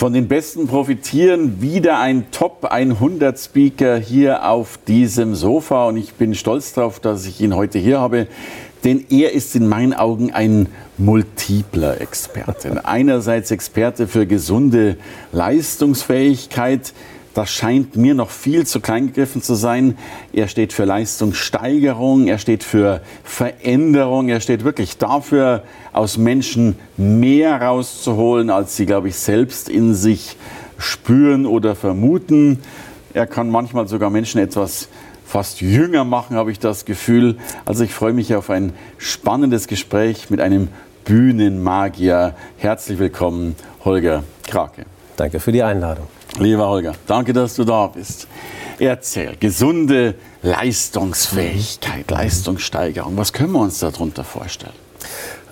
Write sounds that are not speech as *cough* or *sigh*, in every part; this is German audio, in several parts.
Von den Besten profitieren wieder ein Top 100 Speaker hier auf diesem Sofa und ich bin stolz darauf, dass ich ihn heute hier habe, denn er ist in meinen Augen ein multipler Experte. Einerseits Experte für gesunde Leistungsfähigkeit, das scheint mir noch viel zu klein gegriffen zu sein. Er steht für Leistungssteigerung, er steht für Veränderung, er steht wirklich dafür, aus Menschen mehr rauszuholen, als sie, glaube ich, selbst in sich spüren oder vermuten. Er kann manchmal sogar Menschen etwas fast jünger machen, habe ich das Gefühl. Also ich freue mich auf ein spannendes Gespräch mit einem Bühnenmagier. Herzlich willkommen, Holger Krake. Danke für die Einladung. Lieber Holger, danke, dass du da bist. Erzähl, gesunde Leistungsfähigkeit, Leistungssteigerung. Was können wir uns darunter vorstellen?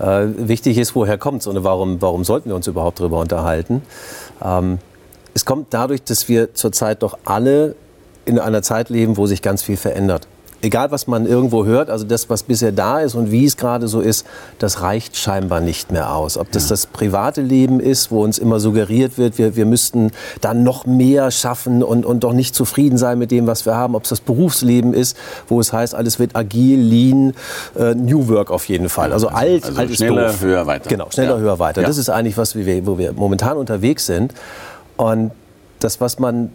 Äh, wichtig ist, woher kommt es und warum, warum sollten wir uns überhaupt darüber unterhalten? Ähm, es kommt dadurch, dass wir zurzeit doch alle in einer Zeit leben, wo sich ganz viel verändert egal was man irgendwo hört, also das, was bisher da ist und wie es gerade so ist, das reicht scheinbar nicht mehr aus. Ob das ja. das private Leben ist, wo uns immer suggeriert wird, wir, wir müssten dann noch mehr schaffen und, und doch nicht zufrieden sein mit dem, was wir haben. Ob es das Berufsleben ist, wo es heißt, alles wird agil, lean, äh, New Work auf jeden Fall. Also, also alt, also alt schneller, ist doof. höher, weiter. Genau, schneller, ja. höher, weiter. Ja. Das ist eigentlich, was wir, wo wir momentan unterwegs sind. Und das, was man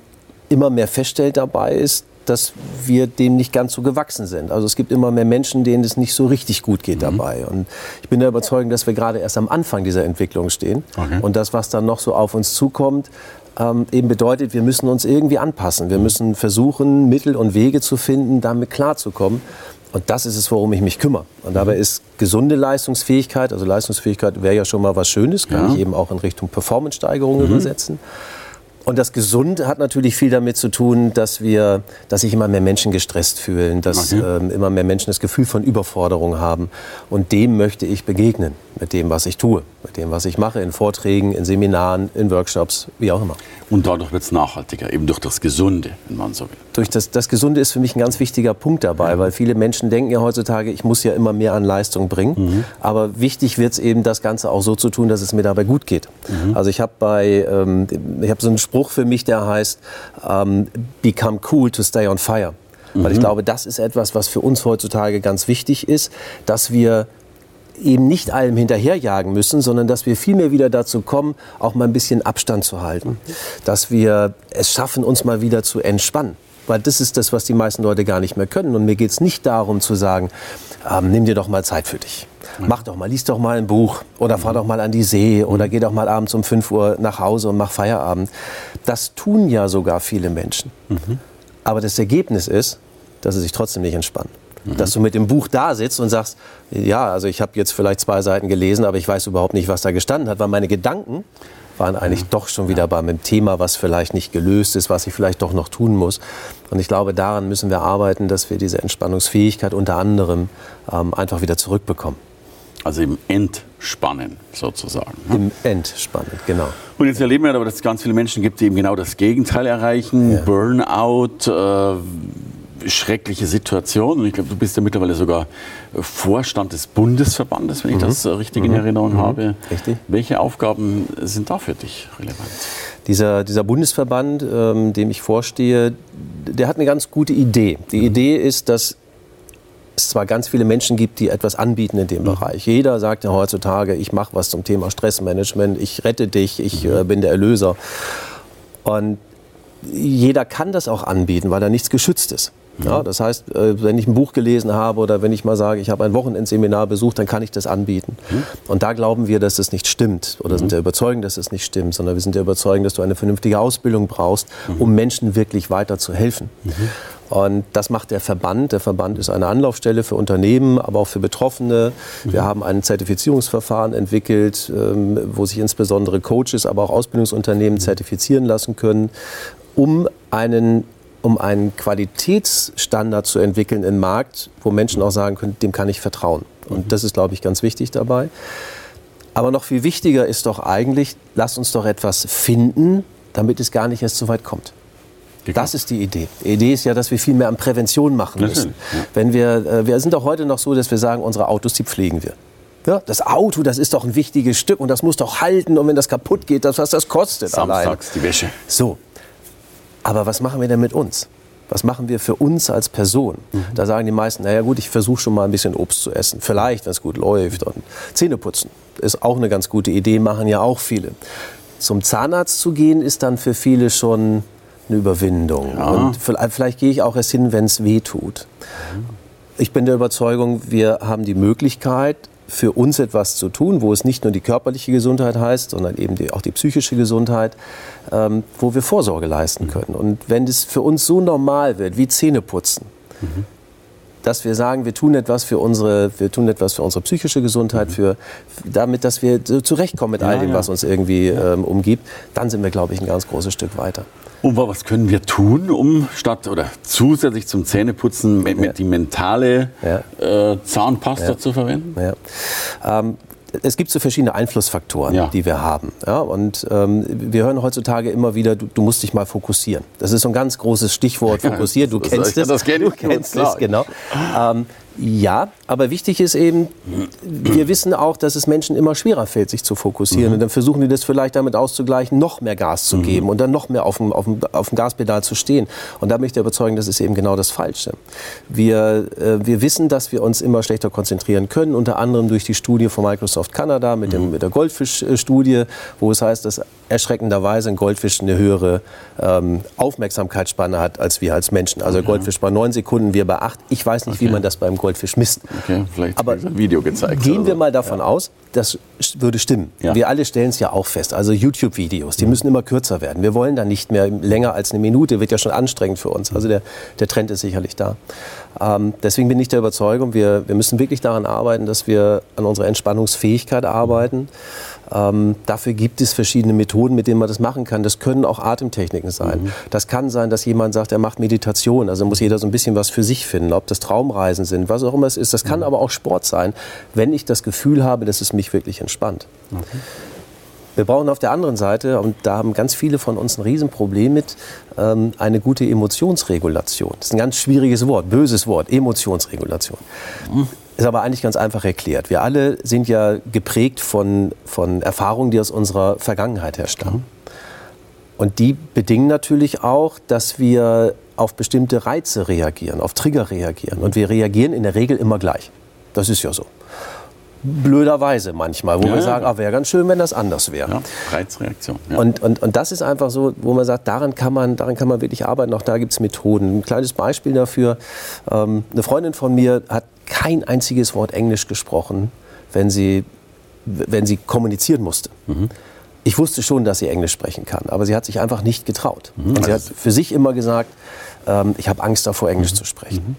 immer mehr feststellt dabei ist, dass wir dem nicht ganz so gewachsen sind. Also es gibt immer mehr Menschen, denen es nicht so richtig gut geht mhm. dabei. Und ich bin der Überzeugung, dass wir gerade erst am Anfang dieser Entwicklung stehen. Okay. Und das, was dann noch so auf uns zukommt, ähm, eben bedeutet, wir müssen uns irgendwie anpassen. Wir müssen versuchen, Mittel und Wege zu finden, damit klarzukommen. Und das ist es, worum ich mich kümmere. Und dabei mhm. ist gesunde Leistungsfähigkeit, also Leistungsfähigkeit wäre ja schon mal was Schönes, kann ja. ich eben auch in Richtung Performance-Steigerung mhm. übersetzen. Und das Gesund hat natürlich viel damit zu tun, dass wir, dass sich immer mehr Menschen gestresst fühlen, dass okay. ähm, immer mehr Menschen das Gefühl von Überforderung haben. Und dem möchte ich begegnen mit dem, was ich tue, mit dem, was ich mache, in Vorträgen, in Seminaren, in Workshops, wie auch immer. Und dadurch wird es nachhaltiger, eben durch das Gesunde, wenn man so will. Durch das, das Gesunde ist für mich ein ganz wichtiger Punkt dabei, weil viele Menschen denken ja heutzutage, ich muss ja immer mehr an Leistung bringen. Mhm. Aber wichtig wird es eben, das Ganze auch so zu tun, dass es mir dabei gut geht. Mhm. Also ich habe bei, ähm, ich habe so einen Spruch für mich, der heißt, ähm, become cool to stay on fire. Weil ich mhm. glaube, das ist etwas, was für uns heutzutage ganz wichtig ist, dass wir eben nicht allem hinterherjagen müssen, sondern dass wir vielmehr wieder dazu kommen, auch mal ein bisschen Abstand zu halten. Dass wir es schaffen, uns mal wieder zu entspannen. Weil das ist das, was die meisten Leute gar nicht mehr können. Und mir geht es nicht darum zu sagen, ähm, nimm dir doch mal Zeit für dich. Mach doch mal, lies doch mal ein Buch oder fahr doch mal an die See oder geh doch mal abends um 5 Uhr nach Hause und mach Feierabend. Das tun ja sogar viele Menschen. Mhm. Aber das Ergebnis ist, dass sie sich trotzdem nicht entspannen. Mhm. Dass du mit dem Buch da sitzt und sagst, ja, also ich habe jetzt vielleicht zwei Seiten gelesen, aber ich weiß überhaupt nicht, was da gestanden hat, weil meine Gedanken waren eigentlich ja. doch schon wieder beim Thema, was vielleicht nicht gelöst ist, was ich vielleicht doch noch tun muss. Und ich glaube, daran müssen wir arbeiten, dass wir diese Entspannungsfähigkeit unter anderem ähm, einfach wieder zurückbekommen. Also im Entspannen sozusagen. Ne? Im Entspannen, genau. Und jetzt erleben wir aber, dass es ganz viele Menschen gibt, die eben genau das Gegenteil erreichen. Ja. Burnout, äh, schreckliche Situation. Und ich glaube, du bist ja mittlerweile sogar Vorstand des Bundesverbandes, wenn ich mhm. das richtig in mhm. Erinnerung mhm. habe. Richtig. Welche Aufgaben sind da für dich relevant? Dieser, dieser Bundesverband, ähm, dem ich vorstehe, der hat eine ganz gute Idee. Die mhm. Idee ist, dass es zwar ganz viele Menschen gibt, die etwas anbieten in dem mhm. Bereich. Jeder sagt ja heutzutage, ich mache was zum Thema Stressmanagement, ich rette dich, ich mhm. äh, bin der Erlöser. Und jeder kann das auch anbieten, weil da nichts geschützt ist. Ja, das heißt, äh, wenn ich ein Buch gelesen habe oder wenn ich mal sage, ich habe ein Wochenendseminar besucht, dann kann ich das anbieten. Mhm. Und da glauben wir, dass es nicht stimmt oder mhm. sind der Überzeugung, dass es nicht stimmt, sondern wir sind der Überzeugung, dass du eine vernünftige Ausbildung brauchst, mhm. um Menschen wirklich weiter zu helfen. Mhm. Und das macht der Verband. Der Verband ist eine Anlaufstelle für Unternehmen, aber auch für Betroffene. Wir mhm. haben ein Zertifizierungsverfahren entwickelt, ähm, wo sich insbesondere Coaches, aber auch Ausbildungsunternehmen zertifizieren lassen können, um einen um einen Qualitätsstandard zu entwickeln im Markt, wo Menschen auch sagen können, dem kann ich vertrauen. Und das ist, glaube ich, ganz wichtig dabei. Aber noch viel wichtiger ist doch eigentlich, lass uns doch etwas finden, damit es gar nicht erst so weit kommt. Das ist die Idee. Die Idee ist ja, dass wir viel mehr an Prävention machen müssen. Wenn wir, äh, wir sind doch heute noch so, dass wir sagen, unsere Autos, die pflegen wir. Ja, das Auto, das ist doch ein wichtiges Stück und das muss doch halten und wenn das kaputt geht, das was das kostet Samstags allein. die Wäsche. So, aber was machen wir denn mit uns? Was machen wir für uns als Person? Mhm. Da sagen die meisten, naja gut, ich versuche schon mal ein bisschen Obst zu essen. Vielleicht, wenn es gut läuft. Und Zähne putzen ist auch eine ganz gute Idee, machen ja auch viele. Zum Zahnarzt zu gehen, ist dann für viele schon eine Überwindung. Ja. Und vielleicht, vielleicht gehe ich auch erst hin, wenn es weh tut. Ich bin der Überzeugung, wir haben die Möglichkeit, für uns etwas zu tun, wo es nicht nur die körperliche Gesundheit heißt, sondern eben die, auch die psychische Gesundheit, ähm, wo wir Vorsorge leisten können. Und wenn das für uns so normal wird, wie Zähneputzen, dass wir sagen, wir tun etwas für unsere, wir tun etwas für unsere psychische Gesundheit, für, damit, dass wir so zurechtkommen mit all dem, was uns irgendwie ähm, umgibt, dann sind wir, glaube ich, ein ganz großes Stück weiter. Und was können wir tun, um statt oder zusätzlich zum Zähneputzen mit, mit die mentale äh, Zahnpasta zu verwenden? Ähm, es gibt so verschiedene Einflussfaktoren, Ja. die wir haben. Ja, und ähm, wir hören heutzutage immer wieder, du, du musst dich mal fokussieren. Das ist so ein ganz großes Stichwort, *laughs* fokussieren. Du das- kennst ja, es. das kenn du kennst es, genau. Ähm, ja, aber wichtig ist eben, wir wissen auch, dass es Menschen immer schwerer fällt, sich zu fokussieren. Mhm. Und dann versuchen die das vielleicht damit auszugleichen, noch mehr Gas zu geben und dann noch mehr auf dem, auf, dem, auf dem Gaspedal zu stehen. Und da bin ich der Überzeugung, das ist eben genau das Falsche. Wir, äh, wir wissen, dass wir uns immer schlechter konzentrieren können, unter anderem durch die Studie von Microsoft Kanada mit, dem, mit der Goldfisch-Studie, wo es heißt, dass erschreckenderweise ein Goldfisch eine höhere ähm, Aufmerksamkeitsspanne hat als wir als Menschen. Also der Goldfisch bei neun Sekunden, wir bei acht. Ich weiß nicht, wie man das beim Goldfisch misst. Okay, vielleicht Aber ein Video gezeigt. Gehen wir mal davon aus, das würde stimmen. Ja. Wir alle stellen es ja auch fest. Also YouTube-Videos, die müssen immer kürzer werden. Wir wollen dann nicht mehr länger als eine Minute, wird ja schon anstrengend für uns. Also der, der Trend ist sicherlich da. Ähm, deswegen bin ich der Überzeugung, wir, wir müssen wirklich daran arbeiten, dass wir an unserer Entspannungsfähigkeit arbeiten. Ähm, dafür gibt es verschiedene Methoden, mit denen man das machen kann. Das können auch Atemtechniken sein. Das kann sein, dass jemand sagt, er macht Meditation. Also muss jeder so ein bisschen was für sich finden, ob das Traumreisen sind, was auch immer es ist. Das kann aber auch Sport sein, wenn ich das Gefühl habe, dass es mich wirklich entspannt. Wir brauchen auf der anderen Seite, und da haben ganz viele von uns ein Riesenproblem mit, ähm, eine gute Emotionsregulation. Das ist ein ganz schwieriges Wort, böses Wort, Emotionsregulation. Ist aber eigentlich ganz einfach erklärt. Wir alle sind ja geprägt von, von Erfahrungen, die aus unserer Vergangenheit herstammen. Und die bedingen natürlich auch, dass wir auf bestimmte Reize reagieren, auf Trigger reagieren. Und wir reagieren in der Regel immer gleich. Das ist ja so. Blöderweise manchmal, wo Ja, wir ja. sagen, ah, wäre ganz schön, wenn das anders wäre. Ja, Reizreaktion. Ja. Und, und, und das ist einfach so, wo man sagt, daran kann man, daran kann man wirklich arbeiten. Auch da gibt es Methoden. Ein kleines Beispiel dafür. Ähm, eine Freundin von mir hat kein einziges Wort Englisch gesprochen, wenn sie, wenn sie kommunizieren musste. Ich wusste schon, dass sie Englisch sprechen kann, aber sie hat sich einfach nicht getraut. Und sie hat für sich immer gesagt, ähm, ich habe Angst davor, Englisch zu sprechen.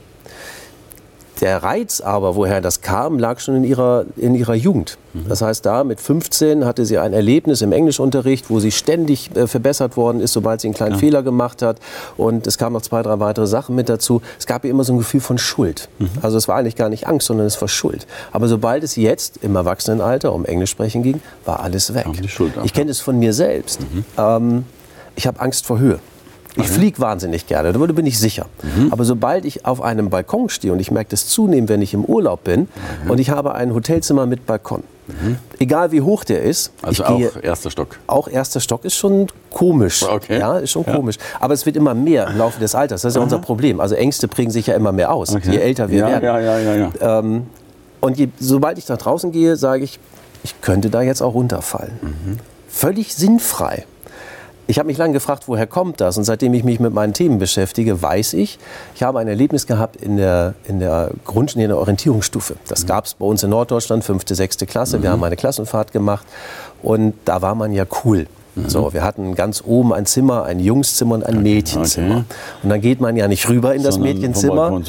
Der Reiz aber, woher das kam, lag schon in ihrer, in ihrer Jugend. Das heißt, da mit 15 hatte sie ein Erlebnis im Englischunterricht, wo sie ständig äh, verbessert worden ist, sobald sie einen kleinen Fehler gemacht hat. Und es kamen noch zwei, drei weitere Sachen mit dazu. Es gab ihr immer so ein Gefühl von Schuld. Also es war eigentlich gar nicht Angst, sondern es war Schuld. Aber sobald es jetzt im Erwachsenenalter um Englisch sprechen ging, war alles weg. Ich kenne es von mir selbst. Ähm, ich habe Angst vor Höhe. Ich fliege wahnsinnig gerne, da bin ich sicher. Aber sobald ich auf einem Balkon stehe und ich merke das zunehmend, wenn ich im Urlaub bin und ich habe ein Hotelzimmer mit Balkon, egal wie hoch der ist, also ich gehe auch erster Stock. auch erster Stock ist schon komisch. Okay. Ja, ist schon Ja. komisch. Aber es wird immer mehr im Laufe des Alters. Das ist ja unser Problem. Also Ängste prägen sich ja immer mehr aus, je älter wir ja, werden. Ja, ja, ja, ja. Ähm, und je, sobald ich nach draußen gehe, sage ich, ich könnte da jetzt auch runterfallen. Völlig sinnfrei. Ich habe mich lange gefragt, woher kommt das? Und seitdem ich mich mit meinen Themen beschäftige, weiß ich, ich habe ein Erlebnis gehabt in der, in der Grund, in der Orientierungsstufe. Das gab es bei uns in Norddeutschland, fünfte, sechste Klasse. Wir haben eine Klassenfahrt gemacht und da war man ja cool. Mhm. So, wir hatten ganz oben ein Zimmer, ein Jungszimmer und ein Mädchenzimmer. Okay. Und dann geht man ja nicht rüber in das sondern Mädchenzimmer,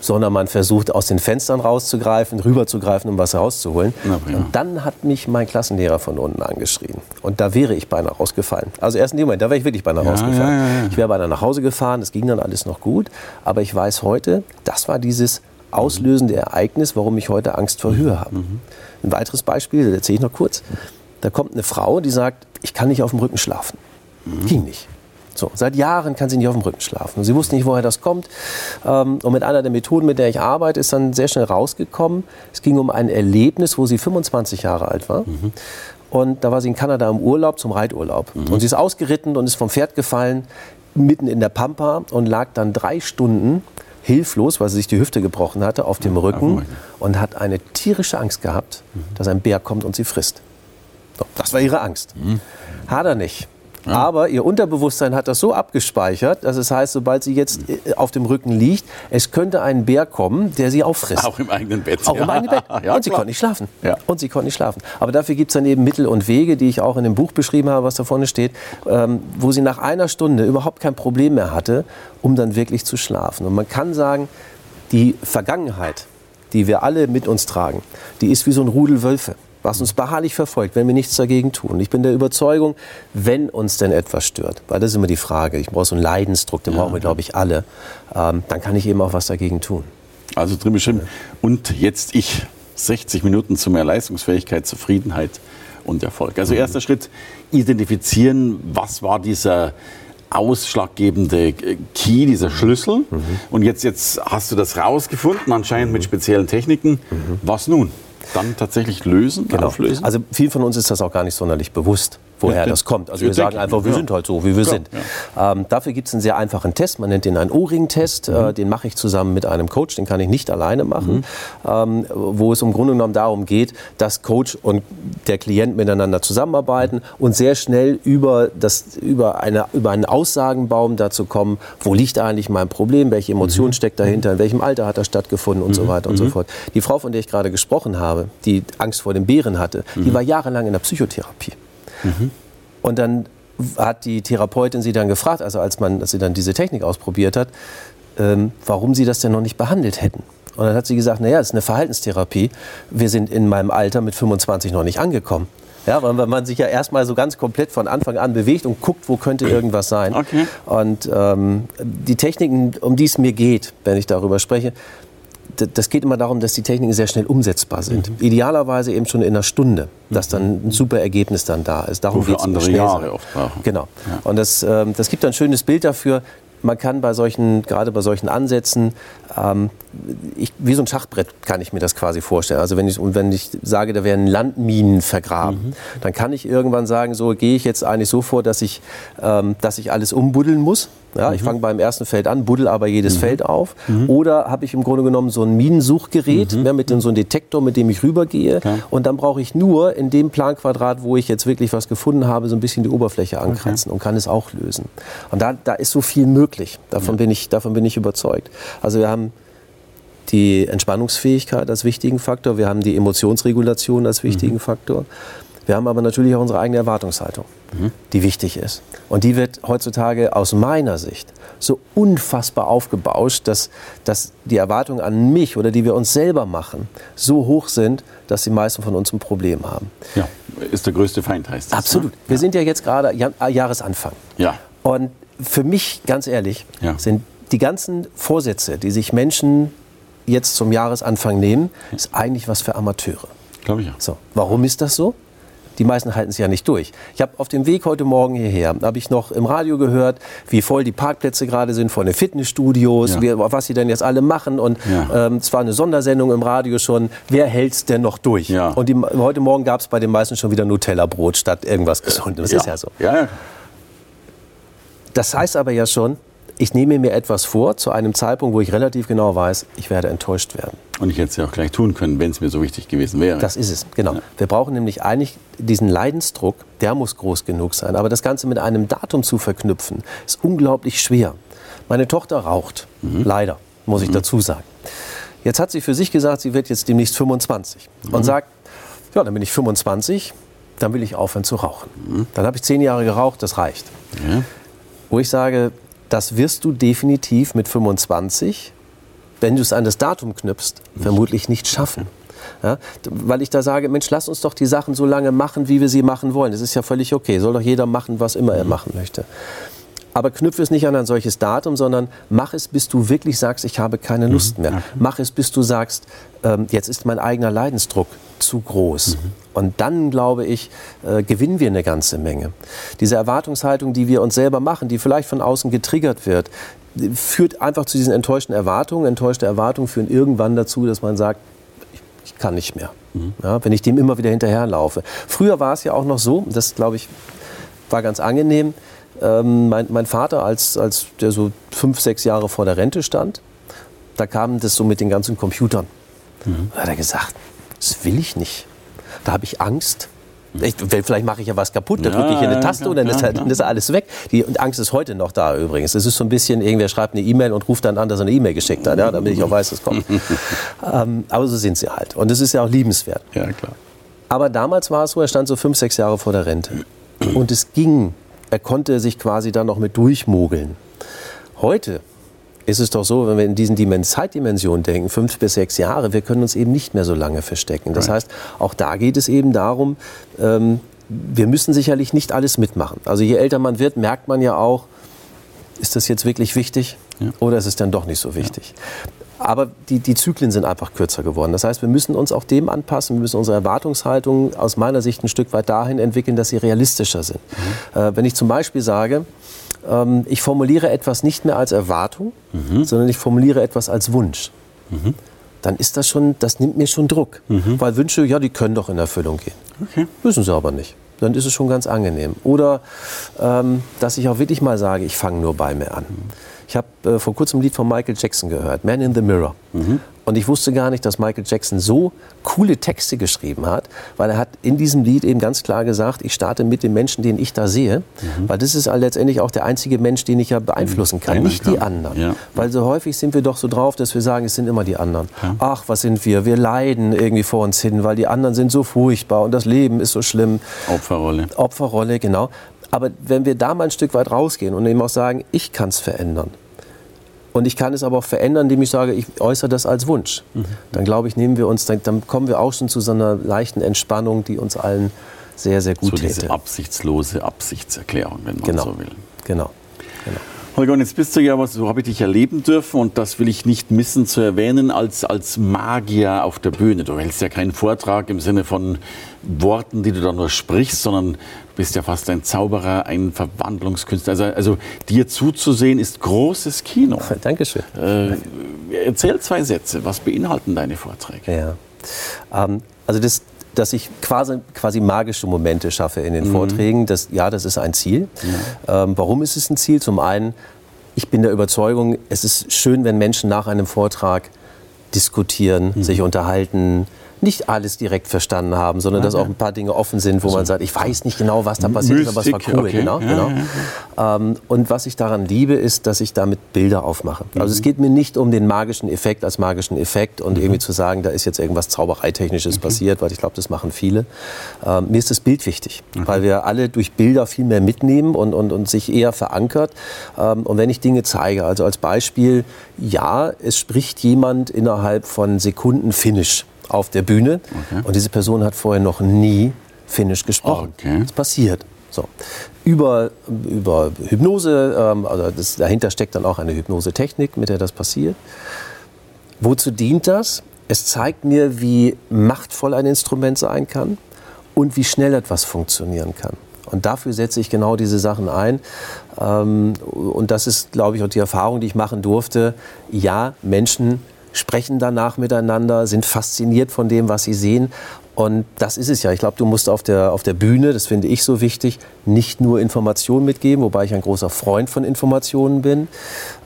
sondern man versucht aus den Fenstern rauszugreifen, rüberzugreifen, um was rauszuholen. Na, und dann hat mich mein Klassenlehrer von unten angeschrien. Und da wäre ich beinahe rausgefallen. Also erst in dem Moment, da wäre ich wirklich beinahe ja, rausgefallen. Ja, ja, ich wäre beinahe nach Hause gefahren, es ging dann alles noch gut. Aber ich weiß heute, das war dieses auslösende Ereignis, warum ich heute Angst vor Höhe habe. Mhm. Ein weiteres Beispiel, das erzähle ich noch kurz. Da kommt eine Frau, die sagt, ich kann nicht auf dem Rücken schlafen. Mhm. Ging nicht. So, seit Jahren kann sie nicht auf dem Rücken schlafen. sie wusste nicht, woher das kommt. Ähm, und mit einer der Methoden, mit der ich arbeite, ist dann sehr schnell rausgekommen. Es ging um ein Erlebnis, wo sie 25 Jahre alt war. Mhm. Und da war sie in Kanada im Urlaub, zum Reiturlaub. Mhm. Und sie ist ausgeritten und ist vom Pferd gefallen, mitten in der Pampa und lag dann drei Stunden hilflos, weil sie sich die Hüfte gebrochen hatte, auf dem Rücken und hat eine tierische Angst gehabt, dass ein Bär kommt und sie frisst. Das war ihre Angst. Mhm. Hat er nicht. Ja. Aber ihr Unterbewusstsein hat das so abgespeichert, dass es heißt, sobald sie jetzt mhm. auf dem Rücken liegt, es könnte ein Bär kommen, der sie auffrisst. Auch im eigenen Bett. Auch ja. im eigenen Bett. *laughs* Ja, und sie konnte nicht schlafen. Und sie konnte nicht schlafen. Aber dafür gibt es dann eben Mittel und Wege, die ich auch in dem Buch beschrieben habe, was da vorne steht, ähm, wo sie nach einer Stunde überhaupt kein Problem mehr hatte, um dann wirklich zu schlafen. Und man kann sagen, die Vergangenheit, die wir alle mit uns tragen, die ist wie so ein Rudel Wölfe was uns beharrlich verfolgt, wenn wir nichts dagegen tun. Ich bin der Überzeugung, wenn uns denn etwas stört, weil das ist immer die Frage, ich brauche so einen Leidensdruck, den ja. brauchen wir, glaube ich, alle, ähm, dann kann ich eben auch was dagegen tun. Also drin. Und jetzt ich. 60 Minuten zu mehr Leistungsfähigkeit, Zufriedenheit und Erfolg. Also mhm. erster Schritt, identifizieren, was war dieser ausschlaggebende Key, dieser Schlüssel. Mhm. Und jetzt, jetzt hast du das rausgefunden, anscheinend mhm. mit speziellen Techniken. Mhm. Was nun? Dann tatsächlich lösen, genau. auflösen? Also vielen von uns ist das auch gar nicht sonderlich bewusst woher ja, das kommt. Also wir sagen einfach, wir ja. sind halt so, wie wir ja, sind. Ähm, dafür gibt es einen sehr einfachen Test, man nennt den einen O-Ring-Test, mhm. äh, den mache ich zusammen mit einem Coach, den kann ich nicht alleine machen, mhm. ähm, wo es im Grunde genommen darum geht, dass Coach und der Klient miteinander zusammenarbeiten und sehr schnell über, das, über, eine, über einen Aussagenbaum dazu kommen, wo liegt eigentlich mein Problem, welche Emotion mhm. steckt dahinter, in welchem Alter hat das stattgefunden und so mhm. weiter und so mhm. fort. Die Frau, von der ich gerade gesprochen habe, die Angst vor den Bären hatte, die mhm. war jahrelang in der Psychotherapie. Mhm. Und dann hat die Therapeutin sie dann gefragt, also als, man, als sie dann diese Technik ausprobiert hat, ähm, warum sie das denn noch nicht behandelt hätten. Und dann hat sie gesagt, naja, das ist eine Verhaltenstherapie. Wir sind in meinem Alter mit 25 noch nicht angekommen. Ja, weil man sich ja erstmal so ganz komplett von Anfang an bewegt und guckt, wo könnte irgendwas sein. Okay. Und ähm, die Techniken, um die es mir geht, wenn ich darüber spreche, das geht immer darum, dass die Techniken sehr schnell umsetzbar sind. Mhm. Idealerweise eben schon in einer Stunde, dass dann ein super Ergebnis dann da ist. Darum geht es andere Jahre oft brauchen. Genau. Ja. Und das, ähm, das gibt ein schönes Bild dafür. Man kann bei solchen, gerade bei solchen Ansätzen, ähm, ich, wie so ein Schachbrett kann ich mir das quasi vorstellen. Also wenn ich, und wenn ich sage, da werden Landminen vergraben, mhm. dann kann ich irgendwann sagen, so gehe ich jetzt eigentlich so vor, dass ich, ähm, dass ich alles umbuddeln muss. Ja, mhm. Ich fange beim ersten Feld an, buddel aber jedes mhm. Feld auf. Mhm. Oder habe ich im Grunde genommen so ein Minensuchgerät mhm. ja, mit so einem Detektor, mit dem ich rübergehe. Okay. Und dann brauche ich nur in dem Planquadrat, wo ich jetzt wirklich was gefunden habe, so ein bisschen die Oberfläche ankratzen okay. und kann es auch lösen. Und da, da ist so viel möglich. Davon, ja. bin ich, davon bin ich überzeugt. Also wir haben die Entspannungsfähigkeit als wichtigen Faktor, wir haben die Emotionsregulation als wichtigen mhm. Faktor. Wir haben aber natürlich auch unsere eigene Erwartungshaltung, mhm. die wichtig ist. Und die wird heutzutage aus meiner Sicht so unfassbar aufgebauscht, dass, dass die Erwartungen an mich oder die wir uns selber machen, so hoch sind, dass die meisten von uns ein Problem haben. Ja, ist der größte Feind, heißt das. Absolut. Ne? Wir ja. sind ja jetzt gerade Jahresanfang. Ja. Und für mich, ganz ehrlich, ja. sind die ganzen Vorsätze, die sich Menschen jetzt zum Jahresanfang nehmen, ist eigentlich was für Amateure. Glaube ich ja. So, warum ist das so? Die meisten halten es ja nicht durch. Ich habe auf dem Weg heute Morgen hierher, habe ich noch im Radio gehört, wie voll die Parkplätze gerade sind von den Fitnessstudios, ja. wie, was sie denn jetzt alle machen. Und ja. ähm, es war eine Sondersendung im Radio schon, wer hält es denn noch durch? Ja. Und die, heute Morgen gab es bei den meisten schon wieder Nutella-Brot statt irgendwas Gesundes. Das ist ja so. Das heißt aber ja schon, ich nehme mir etwas vor zu einem Zeitpunkt, wo ich relativ genau weiß, ich werde enttäuscht werden. Und ich hätte es ja auch gleich tun können, wenn es mir so wichtig gewesen wäre. Das ist es, genau. Ja. Wir brauchen nämlich eigentlich diesen Leidensdruck, der muss groß genug sein. Aber das Ganze mit einem Datum zu verknüpfen, ist unglaublich schwer. Meine Tochter raucht, mhm. leider, muss ich mhm. dazu sagen. Jetzt hat sie für sich gesagt, sie wird jetzt demnächst 25 mhm. und sagt, ja, dann bin ich 25, dann will ich aufhören zu rauchen. Mhm. Dann habe ich zehn Jahre geraucht, das reicht. Wo ich sage, das wirst du definitiv mit 25, wenn du es an das Datum knüpfst, nicht. vermutlich nicht schaffen. Ja, weil ich da sage, Mensch, lass uns doch die Sachen so lange machen, wie wir sie machen wollen. Das ist ja völlig okay. Soll doch jeder machen, was immer er mhm. machen möchte. Aber knüpfe es nicht an ein solches Datum, sondern mach es, bis du wirklich sagst, ich habe keine Lust mhm. mehr. Mach es, bis du sagst, ähm, jetzt ist mein eigener Leidensdruck zu groß. Mhm. Und dann, glaube ich, äh, gewinnen wir eine ganze Menge. Diese Erwartungshaltung, die wir uns selber machen, die vielleicht von außen getriggert wird, führt einfach zu diesen enttäuschten Erwartungen. Enttäuschte Erwartungen führen irgendwann dazu, dass man sagt, ich kann nicht mehr. Mhm. Ja, wenn ich dem immer wieder hinterherlaufe. Früher war es ja auch noch so, das glaube ich war ganz angenehm, ähm, mein, mein, Vater, als, als der so fünf, sechs Jahre vor der Rente stand, da kam das so mit den ganzen Computern. Mhm. Da hat er gesagt, das will ich nicht. Da habe ich Angst. Ich, vielleicht mache ich ja was kaputt, da drücke ich hier eine Taste ja, und dann, ja, ist, halt, dann ist alles weg. Die und Angst ist heute noch da übrigens. Es ist so ein bisschen, irgendwer schreibt eine E-Mail und ruft dann an, dass er eine E-Mail geschickt hat, ja, damit ich auch weiß, es kommt. *laughs* ähm, aber so sind sie halt. Und das ist ja auch liebenswert. Ja, klar. Aber damals war es so, er stand so fünf, sechs Jahre vor der Rente. Und es ging er konnte sich quasi da noch mit durchmogeln. Heute ist es doch so, wenn wir in diesen Zeitdimensionen denken, fünf bis sechs Jahre, wir können uns eben nicht mehr so lange verstecken. Das heißt, auch da geht es eben darum, ähm, wir müssen sicherlich nicht alles mitmachen. Also je älter man wird, merkt man ja auch, ist das jetzt wirklich wichtig ja. oder ist es dann doch nicht so wichtig? Ja. Aber die, die Zyklen sind einfach kürzer geworden. Das heißt, wir müssen uns auch dem anpassen. Wir müssen unsere Erwartungshaltung aus meiner Sicht ein Stück weit dahin entwickeln, dass sie realistischer sind. Mhm. Äh, wenn ich zum Beispiel sage, ähm, ich formuliere etwas nicht mehr als Erwartung, mhm. sondern ich formuliere etwas als Wunsch. Mhm. Dann ist das schon, das nimmt mir schon Druck. Mhm. Weil Wünsche, ja, die können doch in Erfüllung gehen. Okay. Müssen sie aber nicht. Dann ist es schon ganz angenehm. Oder ähm, dass ich auch wirklich mal sage, ich fange nur bei mir an. Ich habe äh, vor kurzem ein Lied von Michael Jackson gehört, Man in the Mirror. Mhm. Und ich wusste gar nicht, dass Michael Jackson so coole Texte geschrieben hat, weil er hat in diesem Lied eben ganz klar gesagt, ich starte mit dem Menschen, den ich da sehe, mhm. weil das ist letztendlich auch der einzige Mensch, den ich ja beeinflussen kann, nicht kann. die anderen. Ja. Weil so häufig sind wir doch so drauf, dass wir sagen, es sind immer die anderen. Ja. Ach, was sind wir? Wir leiden irgendwie vor uns hin, weil die anderen sind so furchtbar und das Leben ist so schlimm. Opferrolle. Opferrolle, genau. Aber wenn wir da mal ein Stück weit rausgehen und eben auch sagen, ich kann es verändern. Und ich kann es aber auch verändern, indem ich sage, ich äußere das als Wunsch. Mhm. Dann glaube ich, nehmen wir uns, dann, dann, kommen wir auch schon zu so einer leichten Entspannung, die uns allen sehr, sehr gut so täte. Diese absichtslose Absichtserklärung, wenn man genau. so will. Genau. genau. Holger, jetzt bist du ja, so habe ich dich erleben dürfen und das will ich nicht missen zu erwähnen, als, als Magier auf der Bühne. Du hältst ja keinen Vortrag im Sinne von Worten, die du da nur sprichst, sondern du bist ja fast ein Zauberer, ein Verwandlungskünstler. Also, also dir zuzusehen ist großes Kino. Dankeschön. Äh, erzähl zwei Sätze. Was beinhalten deine Vorträge? Ja. Ähm, also das, dass ich quasi, quasi magische Momente schaffe in den mhm. Vorträgen. Das, ja, das ist ein Ziel. Ja. Ähm, warum ist es ein Ziel? Zum einen, ich bin der Überzeugung, es ist schön, wenn Menschen nach einem Vortrag diskutieren, mhm. sich unterhalten, nicht alles direkt verstanden haben, sondern okay. dass auch ein paar Dinge offen sind, wo also, man sagt, ich weiß nicht genau, was da passiert ist, aber es war cool. Okay. Genau, ja, genau. Ja, ja. Ähm, und was ich daran liebe, ist, dass ich damit Bilder aufmache. Mhm. Also es geht mir nicht um den magischen Effekt als magischen Effekt und mhm. irgendwie zu sagen, da ist jetzt irgendwas Zaubereitechnisches mhm. passiert, weil ich glaube, das machen viele. Ähm, mir ist das Bild wichtig, weil wir alle durch Bilder viel mehr mitnehmen und, und, und sich eher verankert. Ähm, und wenn ich Dinge zeige, also als Beispiel, ja, es spricht jemand innerhalb von Sekunden Finnisch auf der Bühne. Okay. Und diese Person hat vorher noch nie Finnisch gesprochen. Okay. Das passiert. So. Über, über Hypnose, ähm, also das, dahinter steckt dann auch eine Hypnosetechnik, mit der das passiert. Wozu dient das? Es zeigt mir, wie machtvoll ein Instrument sein kann und wie schnell etwas funktionieren kann. Und dafür setze ich genau diese Sachen ein. Ähm, und das ist, glaube ich, auch die Erfahrung, die ich machen durfte. Ja, Menschen sprechen danach miteinander, sind fasziniert von dem, was sie sehen. Und das ist es ja. Ich glaube, du musst auf der, auf der Bühne, das finde ich so wichtig, nicht nur Informationen mitgeben, wobei ich ein großer Freund von Informationen bin,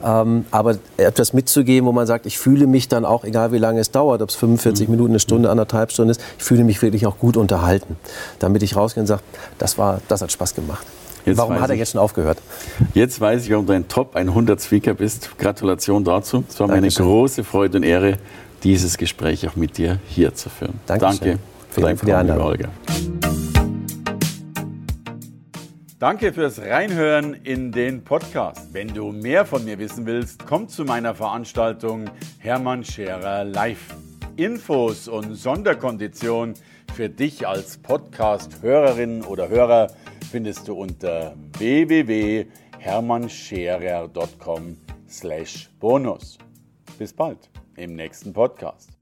ähm, aber etwas mitzugeben, wo man sagt, ich fühle mich dann auch, egal wie lange es dauert, ob es 45 mhm. Minuten, eine Stunde, anderthalb Stunden ist, ich fühle mich wirklich auch gut unterhalten, damit ich rausgehe und sage, das, war, das hat Spaß gemacht. Jetzt Warum hat er jetzt schon aufgehört? Jetzt weiß ich, warum du ein Top 100 Speaker bist. Gratulation dazu. Es war mir eine große Freude und Ehre, dieses Gespräch auch mit dir hier zu führen. Dankeschön. Danke für dein Kommen, Holger. Danke fürs Reinhören in den Podcast. Wenn du mehr von mir wissen willst, komm zu meiner Veranstaltung Hermann Scherer Live. Infos und Sonderkonditionen für dich als Podcast-Hörerin oder Hörer findest du unter www.hermannscherer.com slash bonus. Bis bald im nächsten Podcast.